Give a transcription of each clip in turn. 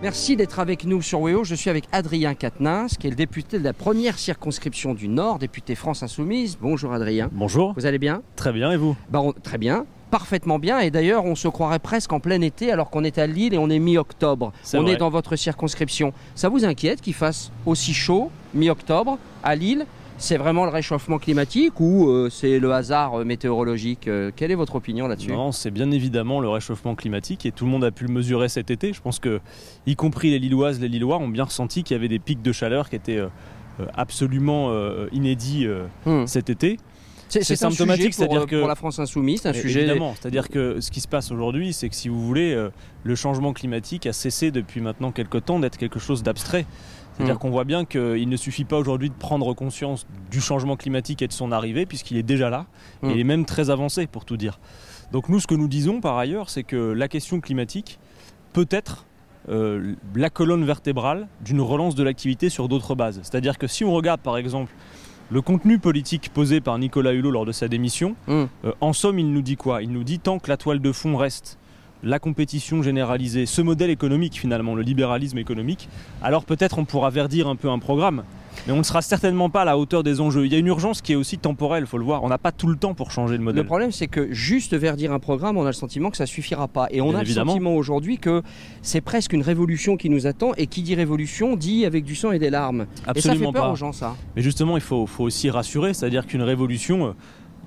Merci d'être avec nous sur WEO. Je suis avec Adrien Quatennens, qui est le député de la première circonscription du Nord, député France Insoumise. Bonjour Adrien. Bonjour. Vous allez bien? Très bien, et vous? Bah, on- Très bien. Parfaitement bien. Et d'ailleurs, on se croirait presque en plein été alors qu'on est à Lille et on est mi-octobre. On vrai. est dans votre circonscription. Ça vous inquiète qu'il fasse aussi chaud mi-octobre à Lille? C'est vraiment le réchauffement climatique ou euh, c'est le hasard euh, météorologique Euh, Quelle est votre opinion là-dessus? Non, c'est bien évidemment le réchauffement climatique et tout le monde a pu le mesurer cet été. Je pense que, y compris les Lilloises, les Lillois ont bien ressenti qu'il y avait des pics de chaleur qui étaient absolument inédits Hmm. cet été. C'est symptomatique, c'est-à-dire que- pour la France insoumise, c'est un Et sujet Évidemment, c'est-à-dire que ce qui se passe aujourd'hui, c'est que si vous voulez, le changement climatique a cessé depuis maintenant quelques temps d'être quelque chose d'abstrait. C'est-à-dire Mm. qu'on voit bien qu'il ne suffit pas aujourd'hui de prendre conscience du changement climatique et de son arrivée, puisqu'il est déjà là, et il est même très avancé pour tout dire. Donc nous, ce que nous disons par ailleurs, c'est que la question climatique peut être euh, la colonne vertébrale d'une relance de l'activité sur d'autres bases. C'est-à-dire que si on regarde par exemple le contenu politique posé par Nicolas Hulot lors de sa démission, Hum. euh, en somme, il nous dit quoi? Il nous dit tant que la toile de fond reste la compétition généralisée, ce modèle économique finalement, le libéralisme économique, alors peut-être on pourra verdir un peu un programme. Mais on ne sera certainement pas à la hauteur des enjeux. Il y a une urgence qui est aussi temporelle, faut le voir. On n'a pas tout le temps pour changer le Le modèle. problème, c'est que juste verdir un programme, on a le sentiment que ça suffira pas. Et on Bien a évidemment. le sentiment aujourd'hui que c'est presque une révolution qui nous attend. Et qui dit révolution dit avec du sang et des larmes. et ça Absolument fait peur pas. aux gens, ça. Mais justement, il faut, faut aussi rassurer, c'est-à-dire qu'une révolution, euh,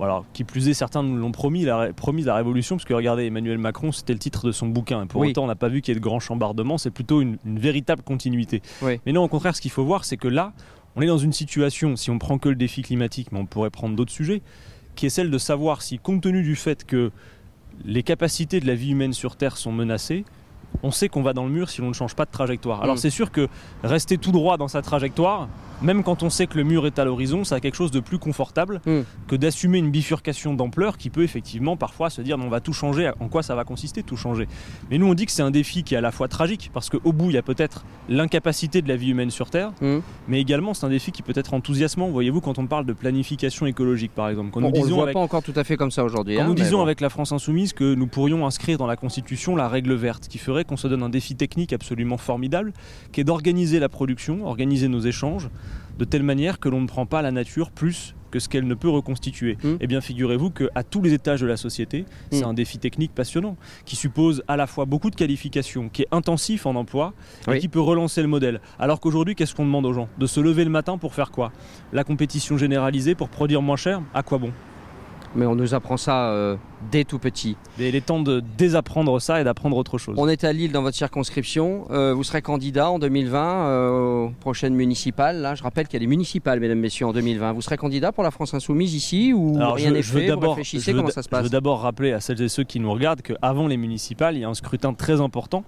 voilà, qui plus est, certains nous l'ont promis, la, promis la révolution, parce que regardez, Emmanuel Macron, c'était le titre de son bouquin. Et pour Oui. autant, on n'a pas vu qu'il y ait de grands chambardements, c'est plutôt une, une véritable continuité. Oui. Mais non, au contraire, ce qu'il faut voir, c'est que là, on est dans une situation, si on prend que le défi climatique, mais on pourrait prendre d'autres sujets, qui est celle de savoir si, compte tenu du fait que les capacités de la vie humaine sur Terre sont menacées, on sait qu'on va dans le mur si l'on ne change pas de trajectoire. Alors Mm. c'est sûr que rester tout droit dans sa trajectoire, même quand on sait que le mur est à l'horizon, ça a quelque chose de plus confortable Mm. que d'assumer une bifurcation d'ampleur qui peut effectivement parfois se dire on va tout changer, en quoi ça va consister tout changer. Mais nous on dit que c'est un défi qui est à la fois tragique parce qu'au bout il y a peut-être l'incapacité de la vie humaine sur Terre, Hum. mais également c'est un défi qui peut être enthousiasmant. Voyez-vous quand on parle de planification écologique par exemple, quand nous on le disons voit avec- pas encore tout à fait comme ça aujourd'hui. quand hein, nous disons bon. avec la France insoumise que nous pourrions inscrire dans la Constitution la règle verte, qui ferait qu'on se donne un défi technique absolument formidable, qui est d'organiser la production, organiser nos échanges, de telle manière que l'on ne prend pas la nature plus que ce qu'elle ne peut reconstituer. Mm. Eh bien, figurez-vous qu'à tous les étages de la société, c'est Mm. un défi technique passionnant, qui suppose à la fois beaucoup de qualifications, qui est intensif en emploi, et qui peut relancer le modèle. Alors qu'aujourd'hui, qu'est-ce qu'on demande aux gens? De se lever le matin pour faire quoi? La compétition généralisée pour produire moins cher? À quoi bon? Mais on nous apprend ça euh, dès tout petit. Et il est temps de désapprendre ça et d'apprendre autre chose. On est à Lille dans votre circonscription. Euh, vous serez candidat en 2020 euh, aux prochaines municipales. Là, je rappelle qu'il y a des municipales, mesdames, messieurs, en 2020. Vous serez candidat pour la France insoumise ici ou Alors, rien n'est fait Vous réfléchissez je veux comment ça se Je veux passe d'abord rappeler à celles et ceux qui nous regardent qu'avant les municipales, il y a un scrutin très important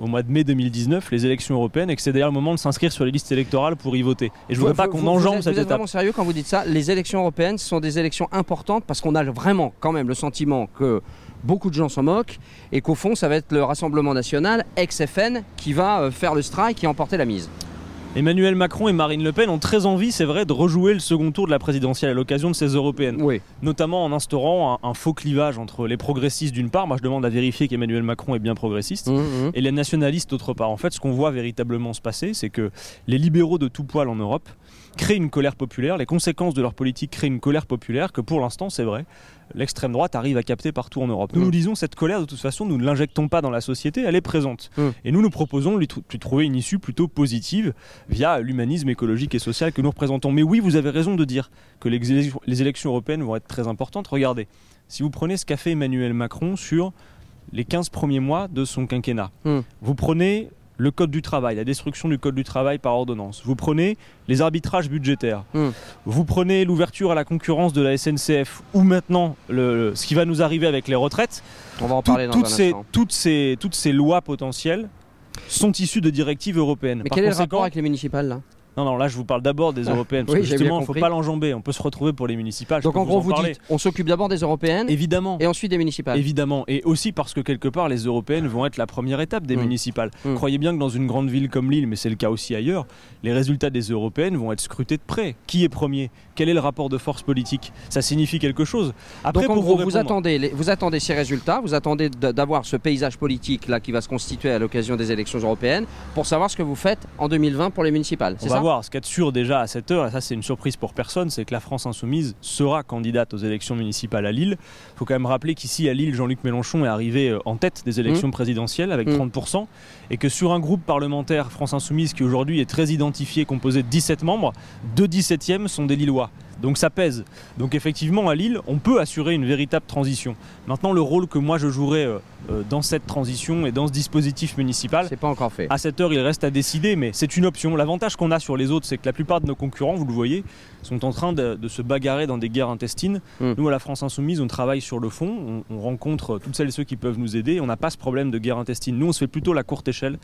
au mois de mai 2019, les élections européennes, et que c'est d'ailleurs le moment de s'inscrire sur les listes électorales pour y voter. Et je voudrais Vous- pas qu'on enjambe vous cette vous êtes étape. vraiment sérieux quand vous dites ça Les élections européennes sont des élections importantes parce qu'on a vraiment quand même le sentiment que beaucoup de gens s'en moquent et qu'au fond, ça va être le Rassemblement national, ex-FN, qui va euh, faire le strike et emporter la mise. Emmanuel Macron et Marine Le Pen ont très envie, c'est vrai, de rejouer le second tour de la présidentielle à l'occasion de ces européennes. Oui. Notamment en instaurant un, un faux clivage entre les progressistes d'une part, moi je demande à vérifier qu'Emmanuel Macron est bien progressiste, Mhm. et les nationalistes d'autre part. En fait, ce qu'on voit véritablement se passer, c'est que les libéraux de tout poil en Europe créent une colère populaire, les conséquences de leur politique créent une colère populaire que pour l'instant, c'est vrai, l'extrême droite arrive à capter partout en Europe. Nous Mm. nous disons, cette colère, de toute façon, nous ne l'injectons pas dans la société, elle est présente. Mm. Et nous nous proposons de lui trouver une issue plutôt positive via l'humanisme écologique et social que nous représentons. Mais oui, vous avez raison de dire que les, élec- les élections européennes vont être très importantes. Regardez, si vous prenez ce qu'a fait Emmanuel Macron sur les 15 premiers mois de son quinquennat, Mm. vous prenez le code du travail, la destruction du code du travail par ordonnance. Vous prenez les arbitrages budgétaires. Mm. Vous prenez l'ouverture à la concurrence de la SNCF ou maintenant le- le- ce qui va nous arriver avec les retraites. On va en Tout- parler dans toutes, un ces, instant. toutes, ces, toutes ces lois potentielles sont issues de directives européennes. Mais Par quel est le rapport avec les municipales là? Non, non, là je vous parle d'abord des européennes. Parce Oui, que justement, il ne faut pas l'enjamber. On peut se retrouver pour les municipales. Donc en gros, vous dites, on s'occupe d'abord des européennes Évidemment. et ensuite des municipales. Évidemment, et aussi parce que quelque part les européennes vont être la première étape des Mm. municipales. Mm. Croyez bien que dans une grande ville comme Lille, mais c'est le cas aussi ailleurs, les résultats des européennes vont être scrutés de près. Qui est premier? Quel est le rapport de force politique? Ça signifie quelque chose. Après, Donc en pour gros, vous attendez, les- vous attendez ces résultats, vous attendez d'avoir ce paysage politique là qui va se constituer à l'occasion des élections européennes pour savoir ce que vous faites en 2020 pour les municipales. C'est ça Ce qu'il y a de sûr déjà à cette heure, et ça c'est une surprise pour personne, c'est que la France insoumise sera candidate aux élections municipales à Lille. Il faut quand même rappeler qu'ici à Lille, Jean-Luc Mélenchon est arrivé euh, en tête des élections présidentielles avec Mm. 30%, et que sur un groupe parlementaire France insoumise qui aujourd'hui est très identifié, composé de 17 membres, deux 17e sont des Lillois. Donc ça pèse. Donc effectivement, à Lille, on peut assurer une véritable transition. Maintenant, le rôle que moi je jouerai euh, euh, dans cette transition et dans ce dispositif municipal, C'est pas encore fait. à cette heure, il reste à décider, mais c'est une option. L'avantage qu'on a sur les autres, c'est que la plupart de nos concurrents, vous le voyez, sont en train de, de se bagarrer dans des guerres intestines. Mm. Nous, à la France Insoumise, on travaille sur le fond, on, on rencontre toutes celles et ceux qui peuvent nous aider. On n'a pas ce problème de guerre intestine. Nous, on se fait plutôt la courte échelle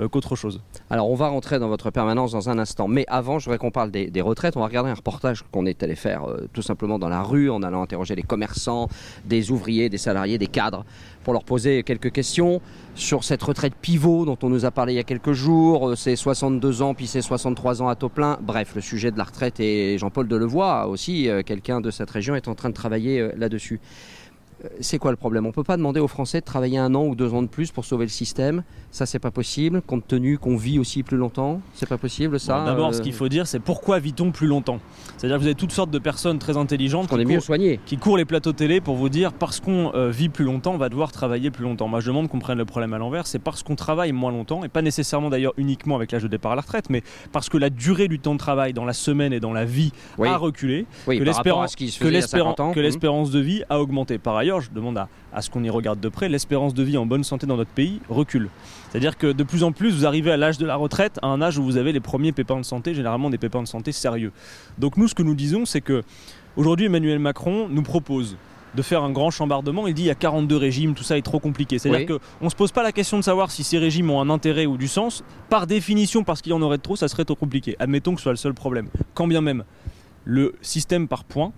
euh, qu'autre chose. Alors on va rentrer dans votre permanence dans un instant, mais avant je voudrais qu'on parle des, des retraites. On va regarder un reportage qu'on est allé faire euh, tout simplement dans la rue en allant interroger les commerçants, des ouvriers, des salariés, des cadres, pour leur poser quelques questions sur cette retraite pivot dont on nous a parlé il y a quelques jours. Euh, C'est 62 ans puis c'est 63 ans à taux plein. Bref, le sujet de la retraite et Jean-Paul Delevoye aussi, euh, quelqu'un de cette région, est en train de travailler euh, là-dessus. Euh, C'est quoi le problème? On ne peut pas demander aux Français de travailler un an ou deux ans de plus pour sauver le système. Ça, c'est pas possible, compte tenu qu'on vit aussi plus longtemps. C'est pas possible, ça. Bon, D'abord, euh, ce qu'il faut dire, c'est pourquoi vit-on plus longtemps? C'est-à-dire que vous avez toutes sortes de personnes très intelligentes qui est mieux courent- soigné. qui courent les plateaux télé pour vous dire parce qu'on euh, vit plus longtemps, on va devoir travailler plus longtemps. Moi, je demande qu'on prenne le problème à l'envers. C'est parce qu'on travaille moins longtemps, et pas nécessairement d'ailleurs uniquement avec l'âge de départ à la retraite, mais parce que la durée du temps de travail dans la semaine et dans la vie Oui, a reculé, oui que l'espérance que faisait il y a l'espérance 50 ans. que hum. l'espérance de vie a augmenté. Par ailleurs, je demande à, à ce qu'on y regarde de près, l'espérance de vie en bonne santé dans notre pays recule. C'est-à-dire que de plus en plus, vous arrivez à l'âge de la retraite, à un âge où vous avez les premiers pépins de santé, généralement des pépins de santé sérieux. Donc nous, ce que nous disons, c'est que aujourd'hui, Emmanuel Macron nous propose de faire un grand chambardement. Il dit il y a 42 régimes, tout ça est trop compliqué. C'est-à-dire Oui. qu'on ne se pose pas la question de savoir si ces régimes ont un intérêt ou du sens. Par définition, parce qu'il y en aurait trop, ça serait trop compliqué. Admettons que ce soit le seul problème. Quand bien même, le système par points,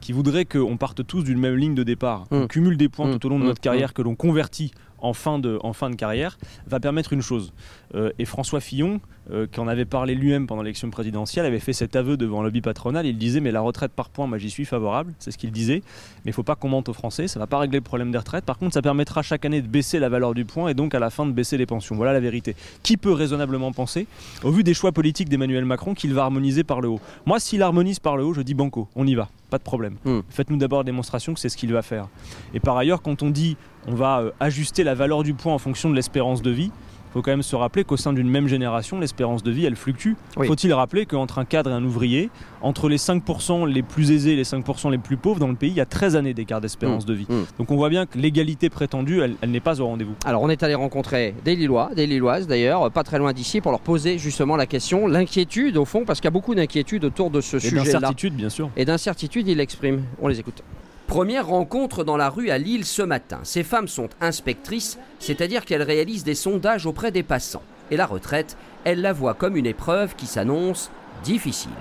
qui voudrait qu'on parte tous d'une même ligne de départ, qu'on Mm. cumule des points Mm. tout au long de Mm. notre carrière, que l'on convertit en fin, de, en fin de carrière, va permettre une chose. Euh, et François Fillon, euh, qui en avait parlé lui-même pendant l'élection présidentielle, avait fait cet aveu devant le lobby patronal. Il disait Mais la retraite par points, moi j'y suis favorable, c'est ce qu'il disait. Mais il faut pas qu'on mente aux Français, ça va pas régler le problème des retraites. Par contre, ça permettra chaque année de baisser la valeur du point et donc à la fin de baisser les pensions. Voilà la vérité. Qui peut raisonnablement penser, au vu des choix politiques d'Emmanuel Macron, qu'il va harmoniser par le haut? Moi, s'il harmonise par le haut, je dis banco, on y va, pas de problème. Mm. Faites-nous d'abord démonstration que c'est ce qu'il va faire. Et par ailleurs, quand on dit on va euh, ajuster la valeur du point en fonction de l'espérance de vie, il faut quand même se rappeler qu'au sein d'une même génération, l'espérance de vie, elle fluctue. Oui. Faut-il rappeler qu'entre un cadre et un ouvrier, entre les 5% les plus aisés et les 5% les plus pauvres dans le pays, il y a 13 années d'écart d'espérance Mm. de vie. Mm. Donc on voit bien que l'égalité prétendue, elle, elle n'est pas au rendez-vous. Alors on est allé rencontrer des Lillois, des Lilloises d'ailleurs, pas très loin d'ici, pour leur poser justement la question, l'inquiétude au fond, parce qu'il y a beaucoup d'inquiétudes autour de ce Et sujet-là. d'incertitude, bien sûr. Et d'incertitude, ils l'expriment. On les écoute. Première rencontre dans la rue à Lille ce matin. Ces femmes sont inspectrices, c'est-à-dire qu'elles réalisent des sondages auprès des passants. Et la retraite, elles la voient comme une épreuve qui s'annonce difficile.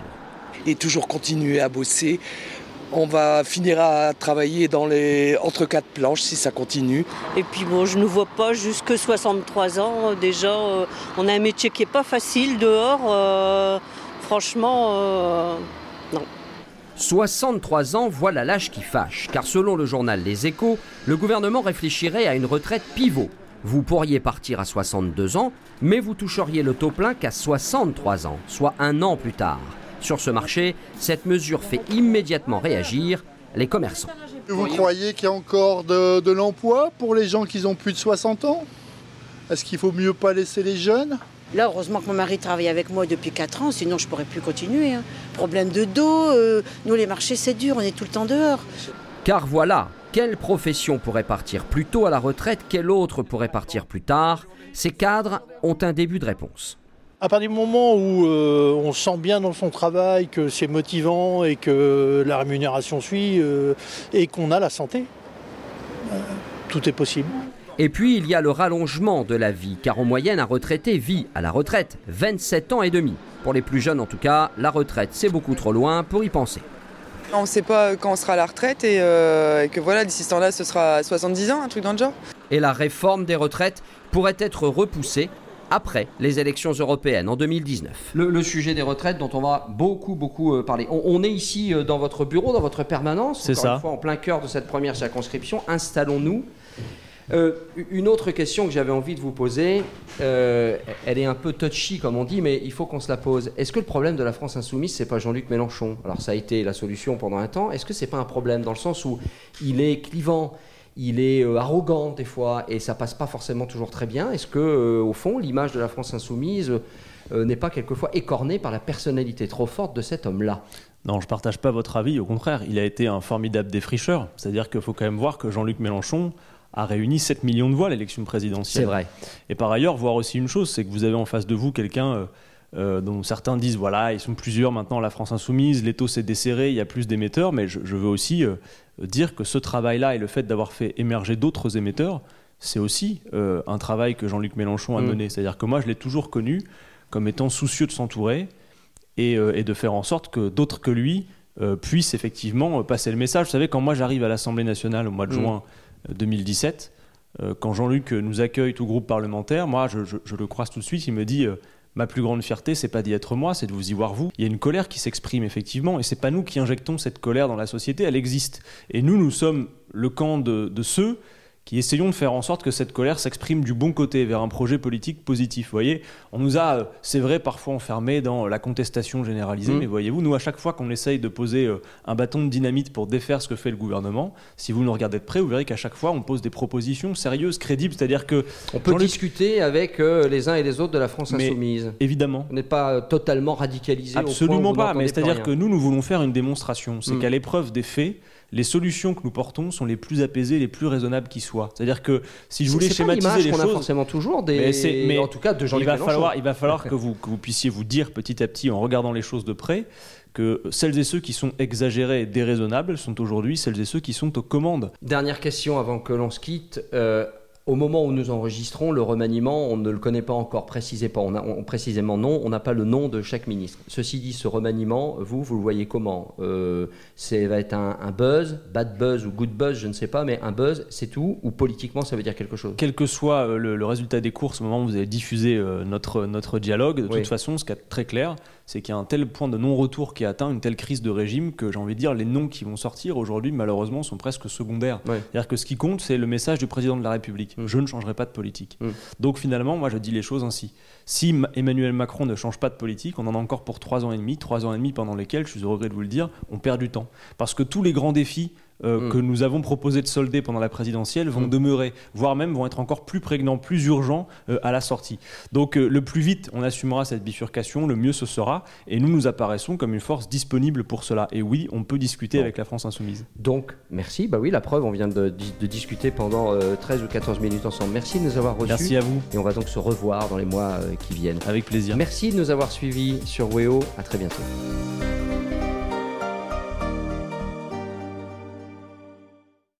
et toujours continuer à bosser. On va finir à travailler dans les entre quatre planches si ça continue. Et puis bon, je ne vois pas jusque 63 ans. euh, Déjà, euh, on a un métier qui est pas facile dehors. euh, franchement, euh, 63 ans, voilà l'âge qui fâche, car selon le journal Les Échos, le gouvernement réfléchirait à une retraite pivot. Vous pourriez partir à 62 ans, mais vous toucheriez le taux plein qu'à 63 ans, soit un an plus tard. Sur ce marché, cette mesure fait immédiatement réagir les commerçants. Vous croyez qu'il y a encore de, de l'emploi pour les gens qui ont plus de 60 ans? Est-ce qu'il faut mieux pas laisser les jeunes? Là, heureusement que mon mari travaille avec moi depuis 4 ans, sinon je pourrais plus continuer. hein. Problème de dos, euh, nous les marchés c'est dur, on est tout le temps dehors. Car voilà, quelle profession pourrait partir plus tôt à la retraite, quelle autre pourrait partir plus tard? Ces cadres ont un début de réponse. À partir du moment où euh, on se sent bien dans son travail, que c'est motivant et que la rémunération suit euh, et qu'on a la santé, euh, tout est possible. Et puis il y a le rallongement de la vie, car en moyenne un retraité vit à la retraite 27 ans et demi. Pour les plus jeunes en tout cas, la retraite c'est beaucoup trop loin pour y penser. On ne sait pas quand on sera à la retraite et, euh, et que voilà, d'ici ce temps-là, ce sera 70 ans, un truc dans le genre. Et la réforme des retraites pourrait être repoussée après les élections européennes en 2019. Le, le sujet des retraites dont on va beaucoup beaucoup euh, parler. On, on est ici euh, dans votre bureau, dans votre permanence, C'est encore ça. une fois en plein cœur de cette première circonscription. Installons-nous. Euh, une autre question que j'avais envie de vous poser, euh, elle est un peu touchy comme on dit, mais il faut qu'on se la pose. Est-ce que le problème de la France insoumise, c'est pas Jean-Luc Mélenchon? Alors ça a été la solution pendant un temps. Est-ce que c'est pas un problème dans le sens où il est clivant, il est euh, arrogant des fois, et ça passe pas forcément toujours très bien? Est-ce que au fond, l'image de la France insoumise n'est pas quelquefois écornée par la personnalité trop forte de cet homme-là? Non, je partage pas votre avis, au contraire, il a été un formidable défricheur. C'est-à-dire qu'il faut quand même voir que Jean-Luc Mélenchon a réuni 7 millions de voix à l'élection présidentielle. C'est vrai. Et par ailleurs, voir aussi une chose, c'est que vous avez en face de vous quelqu'un euh, euh, dont certains disent voilà, ils sont plusieurs maintenant, la France insoumise, l'étau s'est desserré, il y a plus d'émetteurs, mais je, je veux aussi euh, dire que ce travail-là et le fait d'avoir fait émerger d'autres émetteurs, c'est aussi euh, un travail que Jean-Luc Mélenchon a Mm. mené. C'est-à-dire que moi, je l'ai toujours connu comme étant soucieux de s'entourer et, euh, et de faire en sorte que d'autres que lui euh, puissent effectivement passer le message. Vous savez, quand moi j'arrive à l'Assemblée nationale au mois de Mm. juin 2017, euh, quand Jean-Luc nous accueille tout groupe parlementaire, moi je, le croise tout de suite, il me dit euh, ma plus grande fierté, c'est pas d'y être moi, c'est de vous y voir vous. Il y a une colère qui s'exprime effectivement, et c'est pas nous qui injectons cette colère dans la société, elle existe. Et nous, nous sommes le camp de ceux qui essayons de faire en sorte que cette colère s'exprime du bon côté, vers un projet politique positif. Vous voyez, on nous a, euh, c'est vrai, parfois enfermés dans la contestation généralisée, Mm. mais voyez-vous, nous, à chaque fois qu'on essaye de poser euh, un bâton de dynamite pour défaire ce que fait le gouvernement, si vous nous regardez de près, vous verrez qu'à chaque fois, on pose des propositions sérieuses, crédibles, c'est-à-dire que, On peut discuter avec euh, les uns et les autres de la France Mais- insoumise. évidemment, On n'est pas totalement radicalisé. au point où Absolument vous pas, mais c'est-à-dire que nous, nous voulons faire une démonstration. C'est Mm. qu'à l'épreuve des faits, les solutions que nous portons sont les plus apaisées, les plus raisonnables qui soient. C'est-à-dire que si je voulais schématiser les qu'on a choses, forcément toujours des, Mais en tout cas de il Jean-Luc va, falloir, il va falloir que vous, que vous puissiez vous dire petit à petit, en regardant les choses de près, que celles et ceux qui sont exagérés et déraisonnables sont aujourd'hui celles et ceux qui sont aux commandes. Dernière question avant que l'on se quitte. Euh, au moment où nous enregistrons, le remaniement, on ne le connaît pas encore précisément. On a, on- précisément non, on n'a pas le nom de chaque ministre. Ceci dit, ce remaniement, vous, vous le voyez comment? Euh, C'est va être un, un buzz, bad buzz ou good buzz, je ne sais pas, mais un buzz, c'est tout. Ou politiquement, ça veut dire quelque chose? Quel que soit euh, le, le résultat des courses au moment où vous allez diffuser euh, notre, notre dialogue, de Oui. toute façon, ce qui est très clair, c'est qu'il y a un tel point de non-retour qui est atteint, une telle crise de régime, que j'ai envie de dire, les noms qui vont sortir aujourd'hui, malheureusement, sont presque secondaires. Ouais. C'est-à-dire que ce qui compte, c'est le message du président de la République. Mm. Je ne changerai pas de politique. Mm. Donc finalement, moi, je dis les choses ainsi. Si Emmanuel Macron ne change pas de politique, on en a encore pour trois ans et demi, trois ans et demi pendant lesquels, je suis au regret de vous le dire, on perd du temps. Parce que tous les grands défis euh, Mm. que nous avons proposé de solder pendant la présidentielle vont Mm. demeurer, voire même vont être encore plus prégnants, plus urgents euh, à la sortie. Donc euh, le plus vite on assumera cette bifurcation, le mieux ce sera. Et nous nous apparaissons comme une force disponible pour cela. Et oui, on peut discuter Bon. avec la France insoumise. Donc, merci. Bah oui, la preuve, on vient de, de discuter pendant euh, 13 ou 14 minutes ensemble. Merci de nous avoir reçus. Merci à vous, Et on va donc se revoir dans les mois qui viennent. avec plaisir. Merci de nous avoir suivis sur WEO. À très bientôt.